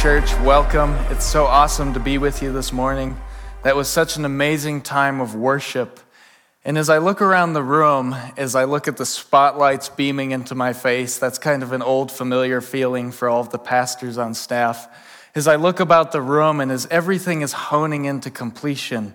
Church. Welcome. It's so awesome to be with you this morning. That was such an amazing time of worship. And as I look around the room, as I look at the spotlights beaming into my face, that's kind of an old familiar feeling for all of the pastors on staff. As I look about the room and as everything is honing into completion,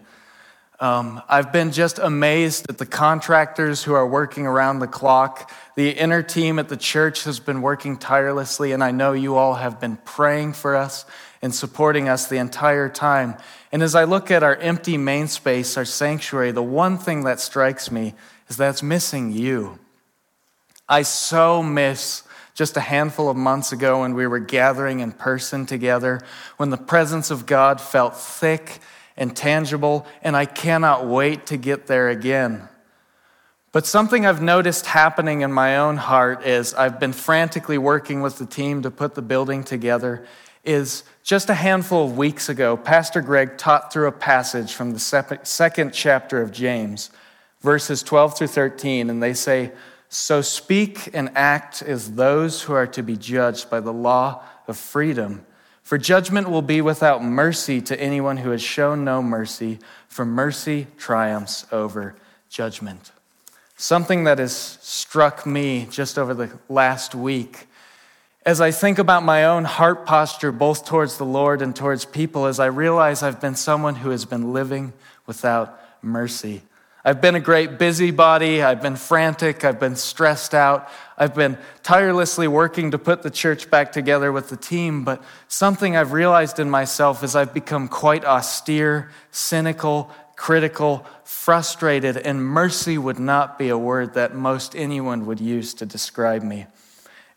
um, I've been just amazed at the contractors who are working around the clock. The inner team at the church has been working tirelessly, and I know you all have been praying for us and supporting us the entire time. And as I look at our empty main space, our sanctuary, the one thing that strikes me is that it's missing you. I so miss just a handful of months ago when we were gathering in person together, when the presence of God felt thick and tangible, and I cannot wait to get there again. But something I've noticed happening in my own heart is I've been frantically working with the team to put the building together. Is just a handful of weeks ago, Pastor Greg taught through a passage from the second chapter of James, verses 12 through 13, and they say, So speak and act as those who are to be judged by the law of freedom for judgment will be without mercy to anyone who has shown no mercy, for mercy triumphs over judgment. Something that has struck me just over the last week. As I think about my own heart posture, both towards the Lord and towards people, as I realize I've been someone who has been living without mercy. I've been a great busybody. I've been frantic. I've been stressed out. I've been tirelessly working to put the church back together with the team. But something I've realized in myself is I've become quite austere, cynical, critical, frustrated, and mercy would not be a word that most anyone would use to describe me.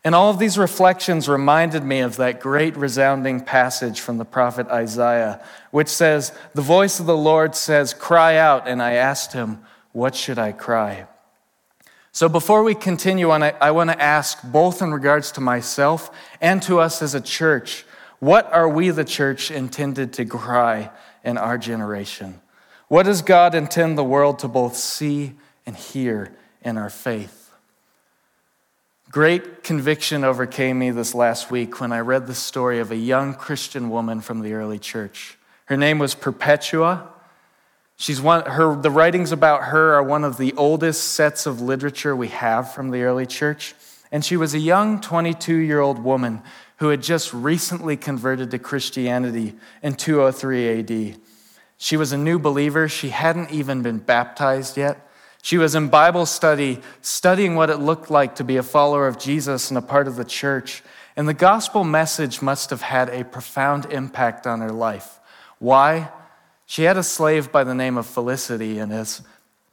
And all of these reflections reminded me of that great resounding passage from the prophet Isaiah, which says, The voice of the Lord says, Cry out. And I asked him, What should I cry? So before we continue on, I, I want to ask, both in regards to myself and to us as a church, what are we, the church, intended to cry in our generation? What does God intend the world to both see and hear in our faith? Great conviction overcame me this last week when I read the story of a young Christian woman from the early church. Her name was Perpetua. She's one, her, the writings about her are one of the oldest sets of literature we have from the early church. And she was a young 22 year old woman who had just recently converted to Christianity in 203 AD. She was a new believer. She hadn't even been baptized yet. She was in Bible study, studying what it looked like to be a follower of Jesus and a part of the church. And the gospel message must have had a profound impact on her life. Why? She had a slave by the name of Felicity, and as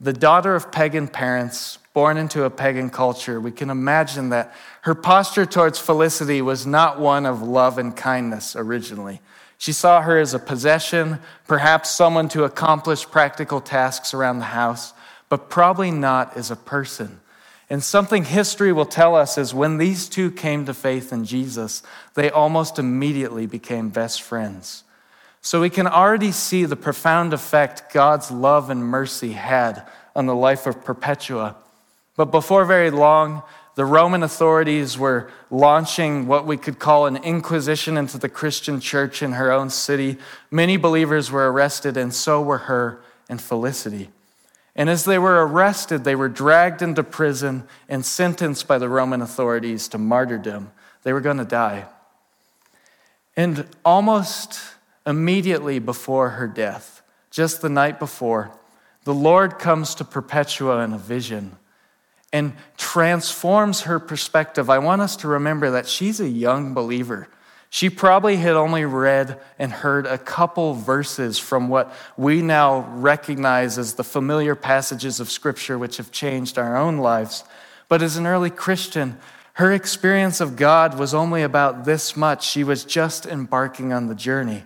the daughter of pagan parents, born into a pagan culture, we can imagine that her posture towards Felicity was not one of love and kindness originally. She saw her as a possession, perhaps someone to accomplish practical tasks around the house but probably not as a person. And something history will tell us is when these two came to faith in Jesus, they almost immediately became best friends. So we can already see the profound effect God's love and mercy had on the life of Perpetua. But before very long, the Roman authorities were launching what we could call an inquisition into the Christian church in her own city. Many believers were arrested, and so were her and Felicity. And as they were arrested, they were dragged into prison and sentenced by the Roman authorities to martyrdom. They were going to die. And almost immediately before her death, just the night before, the Lord comes to Perpetua in a vision and transforms her perspective. I want us to remember that she's a young believer. She probably had only read and heard a couple verses from what we now recognize as the familiar passages of Scripture which have changed our own lives. But as an early Christian, her experience of God was only about this much. She was just embarking on the journey.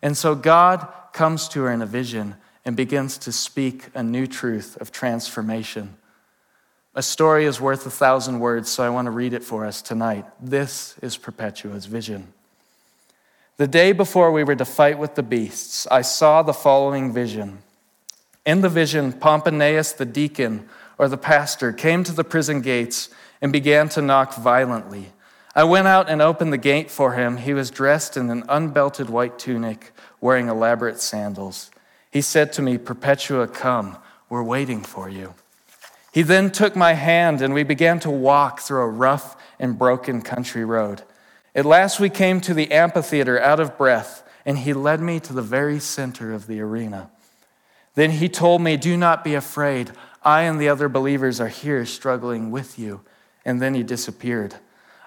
And so God comes to her in a vision and begins to speak a new truth of transformation. A story is worth a thousand words, so I want to read it for us tonight. This is Perpetua's vision. The day before we were to fight with the beasts, I saw the following vision. In the vision, Pomponius the deacon, or the pastor, came to the prison gates and began to knock violently. I went out and opened the gate for him. He was dressed in an unbelted white tunic, wearing elaborate sandals. He said to me, Perpetua, come, we're waiting for you. He then took my hand, and we began to walk through a rough and broken country road. At last, we came to the amphitheater out of breath, and he led me to the very center of the arena. Then he told me, Do not be afraid. I and the other believers are here struggling with you. And then he disappeared.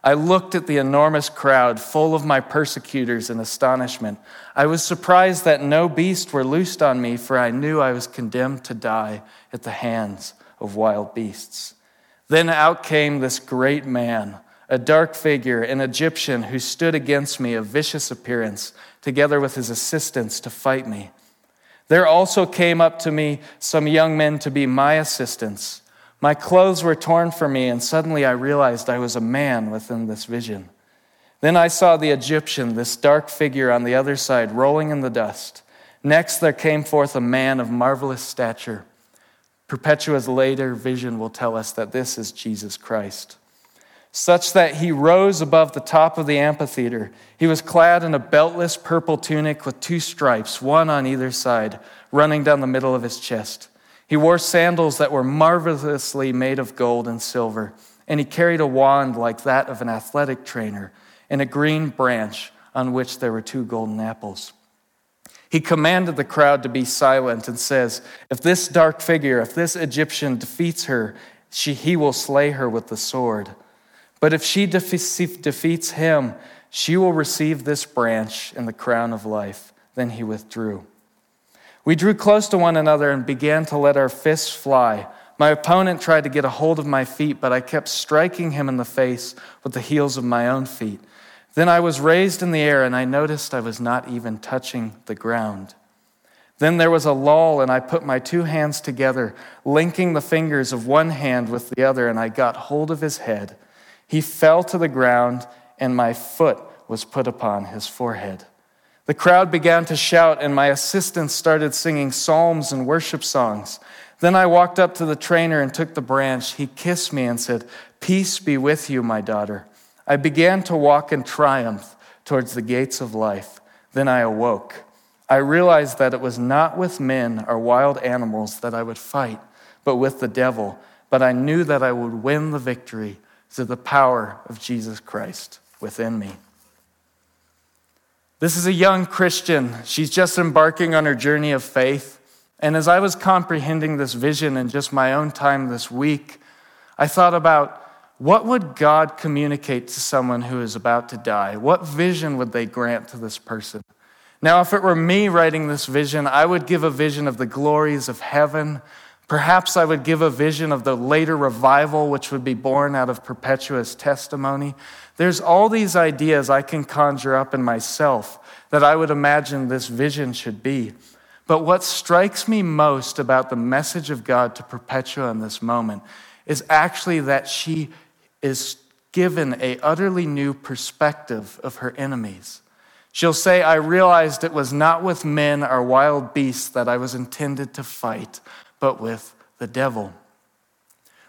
I looked at the enormous crowd, full of my persecutors, in astonishment. I was surprised that no beast were loosed on me, for I knew I was condemned to die at the hands of wild beasts. Then out came this great man, a dark figure, an Egyptian who stood against me of vicious appearance, together with his assistants to fight me. There also came up to me some young men to be my assistants. My clothes were torn from me, and suddenly I realized I was a man within this vision. Then I saw the Egyptian, this dark figure on the other side, rolling in the dust. Next, there came forth a man of marvelous stature. Perpetua's later vision will tell us that this is Jesus Christ. Such that he rose above the top of the amphitheater. He was clad in a beltless purple tunic with two stripes, one on either side, running down the middle of his chest. He wore sandals that were marvelously made of gold and silver, and he carried a wand like that of an athletic trainer and a green branch on which there were two golden apples. He commanded the crowd to be silent and says, If this dark figure, if this Egyptian defeats her, she, he will slay her with the sword. But if she defeats him, she will receive this branch and the crown of life. Then he withdrew. We drew close to one another and began to let our fists fly. My opponent tried to get a hold of my feet, but I kept striking him in the face with the heels of my own feet. Then I was raised in the air, and I noticed I was not even touching the ground. Then there was a lull, and I put my two hands together, linking the fingers of one hand with the other, and I got hold of his head. He fell to the ground, and my foot was put upon his forehead. The crowd began to shout, and my assistants started singing psalms and worship songs. Then I walked up to the trainer and took the branch. He kissed me and said, Peace be with you, my daughter. I began to walk in triumph towards the gates of life. Then I awoke. I realized that it was not with men or wild animals that I would fight, but with the devil. But I knew that I would win the victory through the power of Jesus Christ within me. This is a young Christian. She's just embarking on her journey of faith. And as I was comprehending this vision in just my own time this week, I thought about what would God communicate to someone who is about to die? What vision would they grant to this person? Now, if it were me writing this vision, I would give a vision of the glories of heaven. Perhaps I would give a vision of the later revival, which would be born out of Perpetua's testimony. There's all these ideas I can conjure up in myself that I would imagine this vision should be. But what strikes me most about the message of God to Perpetua in this moment is actually that she is given a utterly new perspective of her enemies. She'll say, I realized it was not with men or wild beasts that I was intended to fight, but with the devil.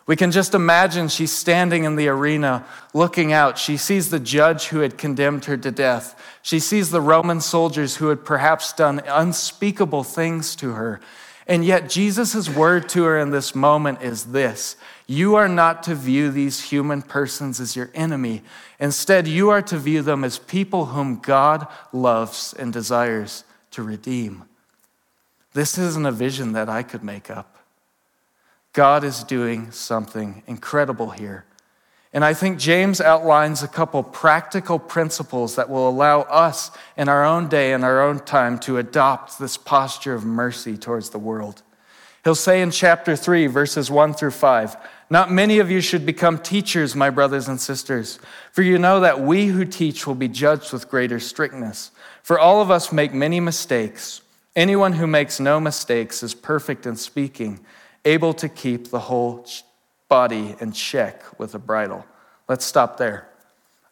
We can just imagine she's standing in the arena looking out. She sees the judge who had condemned her to death. She sees the Roman soldiers who had perhaps done unspeakable things to her. And yet, Jesus' word to her in this moment is this You are not to view these human persons as your enemy. Instead, you are to view them as people whom God loves and desires to redeem. This isn't a vision that I could make up. God is doing something incredible here. And I think James outlines a couple practical principles that will allow us in our own day and our own time to adopt this posture of mercy towards the world. He'll say in chapter 3, verses 1 through 5, Not many of you should become teachers, my brothers and sisters, for you know that we who teach will be judged with greater strictness. For all of us make many mistakes. Anyone who makes no mistakes is perfect in speaking able to keep the whole body in check with a bridle. Let's stop there.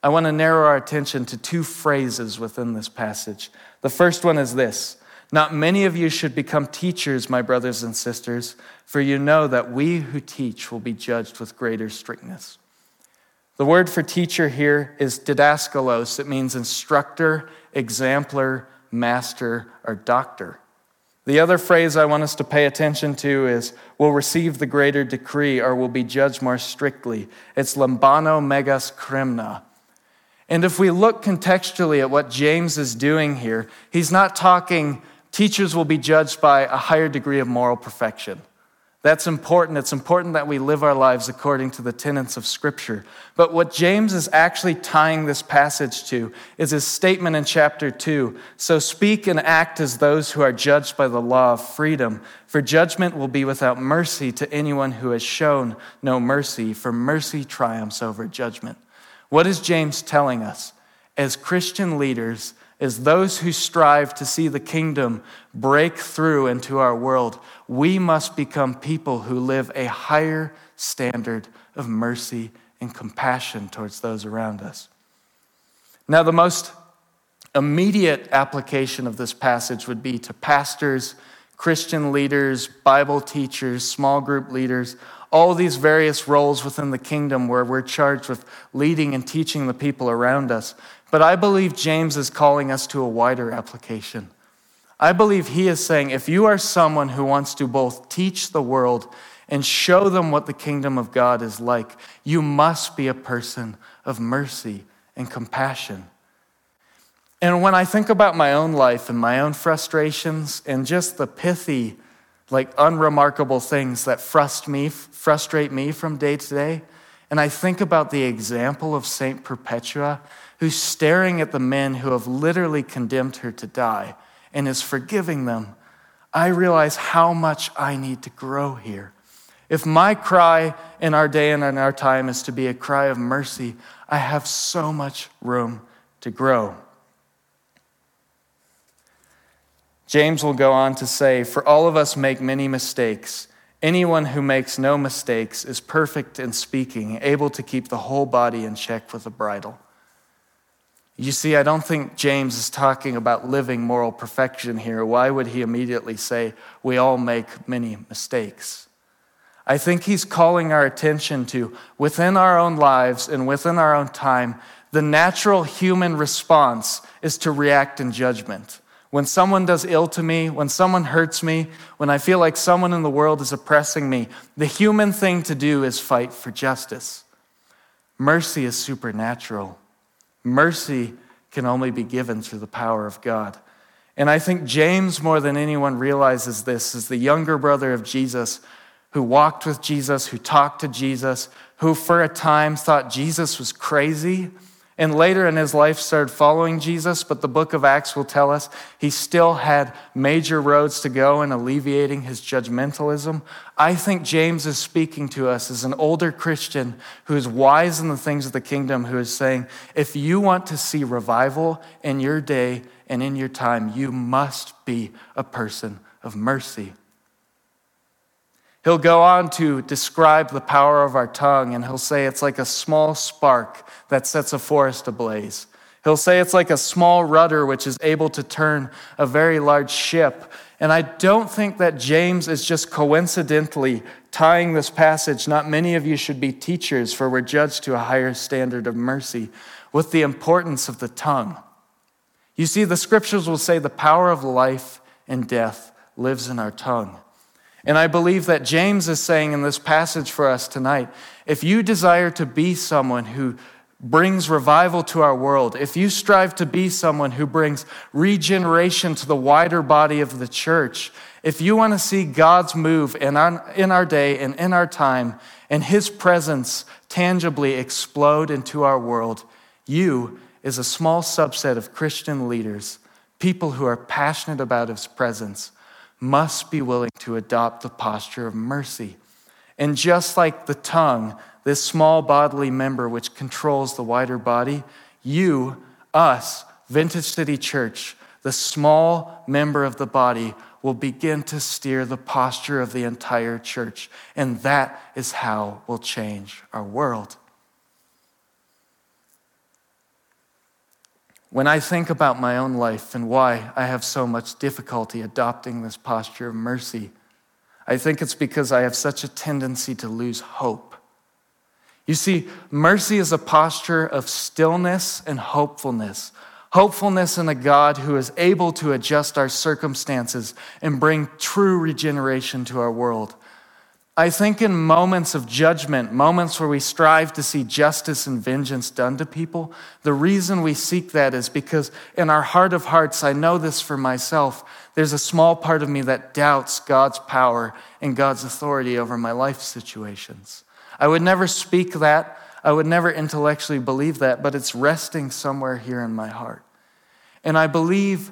I want to narrow our attention to two phrases within this passage. The first one is this Not many of you should become teachers, my brothers and sisters, for you know that we who teach will be judged with greater strictness. The word for teacher here is didaskalos. It means instructor, exemplar, master, or doctor. The other phrase I want us to pay attention to is we will receive the greater decree or we will be judged more strictly. It's lambano megas kremna. And if we look contextually at what James is doing here, he's not talking teachers will be judged by a higher degree of moral perfection. That's important. It's important that we live our lives according to the tenets of Scripture. But what James is actually tying this passage to is his statement in chapter 2 So speak and act as those who are judged by the law of freedom, for judgment will be without mercy to anyone who has shown no mercy, for mercy triumphs over judgment. What is James telling us? As Christian leaders, as those who strive to see the kingdom break through into our world, we must become people who live a higher standard of mercy and compassion towards those around us. Now, the most immediate application of this passage would be to pastors, Christian leaders, Bible teachers, small group leaders, all these various roles within the kingdom where we're charged with leading and teaching the people around us. But I believe James is calling us to a wider application. I believe he is saying if you are someone who wants to both teach the world and show them what the kingdom of God is like, you must be a person of mercy and compassion. And when I think about my own life and my own frustrations and just the pithy, like unremarkable things that frustrate me, frustrate me from day to day, and I think about the example of Saint Perpetua, who's staring at the men who have literally condemned her to die and is forgiving them, I realize how much I need to grow here. If my cry in our day and in our time is to be a cry of mercy, I have so much room to grow. James will go on to say, For all of us make many mistakes. Anyone who makes no mistakes is perfect in speaking, able to keep the whole body in check with a bridle. You see, I don't think James is talking about living moral perfection here. Why would he immediately say, We all make many mistakes? I think he's calling our attention to, within our own lives and within our own time, the natural human response is to react in judgment. When someone does ill to me, when someone hurts me, when I feel like someone in the world is oppressing me, the human thing to do is fight for justice. Mercy is supernatural. Mercy can only be given through the power of God. And I think James, more than anyone, realizes this as the younger brother of Jesus who walked with Jesus, who talked to Jesus, who for a time thought Jesus was crazy and later in his life started following Jesus, but the book of Acts will tell us he still had major roads to go in alleviating his judgmentalism. I think James is speaking to us as an older Christian who is wise in the things of the kingdom, who is saying, if you want to see revival in your day and in your time, you must be a person of mercy. He'll go on to describe the power of our tongue, and he'll say it's like a small spark that sets a forest ablaze. He'll say it's like a small rudder which is able to turn a very large ship. And I don't think that James is just coincidentally tying this passage, not many of you should be teachers, for we're judged to a higher standard of mercy, with the importance of the tongue. You see, the scriptures will say the power of life and death lives in our tongue. And I believe that James is saying in this passage for us tonight if you desire to be someone who brings revival to our world, if you strive to be someone who brings regeneration to the wider body of the church, if you want to see God's move in our, in our day and in our time, and His presence tangibly explode into our world, you, is a small subset of Christian leaders, people who are passionate about His presence, must be willing to adopt the posture of mercy. And just like the tongue, this small bodily member which controls the wider body, you, us, Vintage City Church, the small member of the body, will begin to steer the posture of the entire church. And that is how we'll change our world. When I think about my own life and why I have so much difficulty adopting this posture of mercy, I think it's because I have such a tendency to lose hope. You see, mercy is a posture of stillness and hopefulness. Hopefulness in a God who is able to adjust our circumstances and bring true regeneration to our world. I think in moments of judgment, moments where we strive to see justice and vengeance done to people, the reason we seek that is because in our heart of hearts, I know this for myself, there's a small part of me that doubts God's power and God's authority over my life situations. I would never speak that, I would never intellectually believe that, but it's resting somewhere here in my heart. And I believe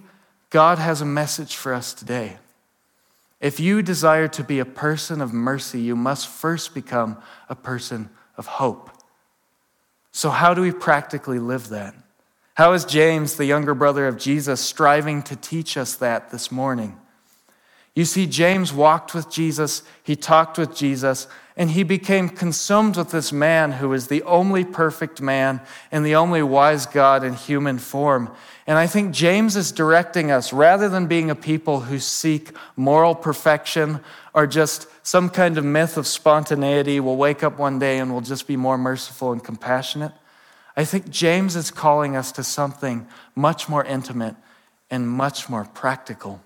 God has a message for us today. If you desire to be a person of mercy, you must first become a person of hope. So, how do we practically live that? How is James, the younger brother of Jesus, striving to teach us that this morning? You see, James walked with Jesus, he talked with Jesus, and he became consumed with this man who is the only perfect man and the only wise God in human form. And I think James is directing us rather than being a people who seek moral perfection or just some kind of myth of spontaneity, we'll wake up one day and we'll just be more merciful and compassionate. I think James is calling us to something much more intimate and much more practical.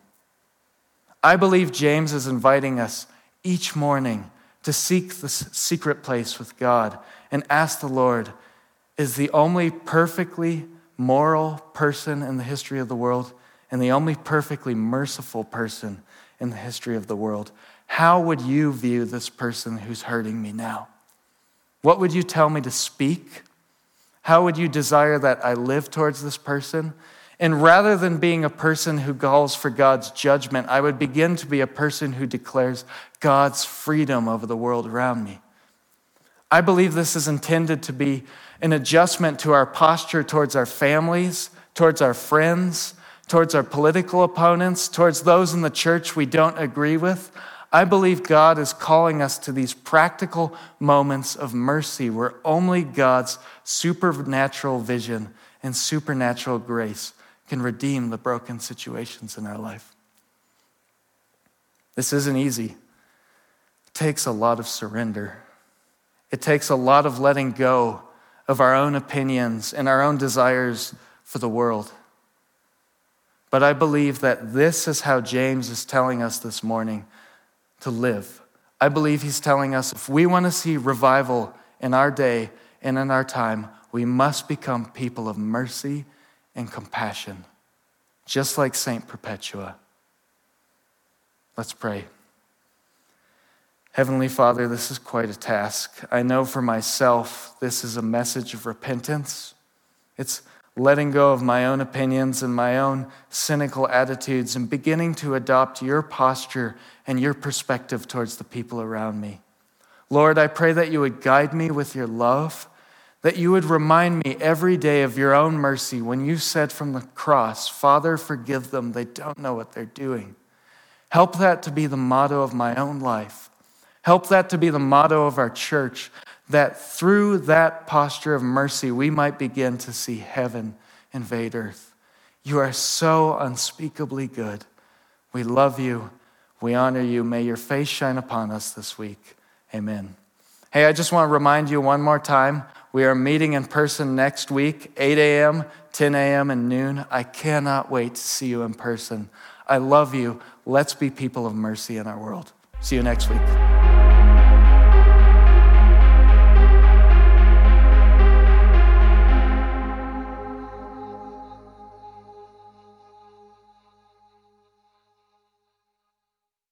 I believe James is inviting us each morning to seek the secret place with God and ask the Lord, is the only perfectly moral person in the history of the world and the only perfectly merciful person in the history of the world. How would you view this person who's hurting me now? What would you tell me to speak? How would you desire that I live towards this person? And rather than being a person who calls for God's judgment, I would begin to be a person who declares God's freedom over the world around me. I believe this is intended to be an adjustment to our posture towards our families, towards our friends, towards our political opponents, towards those in the church we don't agree with. I believe God is calling us to these practical moments of mercy where only God's supernatural vision and supernatural grace can redeem the broken situations in our life. This isn't easy. It takes a lot of surrender. It takes a lot of letting go of our own opinions and our own desires for the world. But I believe that this is how James is telling us this morning to live. I believe he's telling us if we want to see revival in our day and in our time, we must become people of mercy and compassion, just like St. Perpetua. Let's pray. Heavenly Father, this is quite a task. I know for myself, this is a message of repentance. It's letting go of my own opinions and my own cynical attitudes and beginning to adopt your posture and your perspective towards the people around me. Lord, I pray that you would guide me with your love that you would remind me every day of your own mercy when you said from the cross, Father, forgive them. They don't know what they're doing. Help that to be the motto of my own life. Help that to be the motto of our church, that through that posture of mercy, we might begin to see heaven invade earth. You are so unspeakably good. We love you. We honor you. May your face shine upon us this week. Amen. Hey, I just want to remind you one more time we are meeting in person next week, 8 a.m., 10 a.m., and noon. I cannot wait to see you in person. I love you. Let's be people of mercy in our world. See you next week.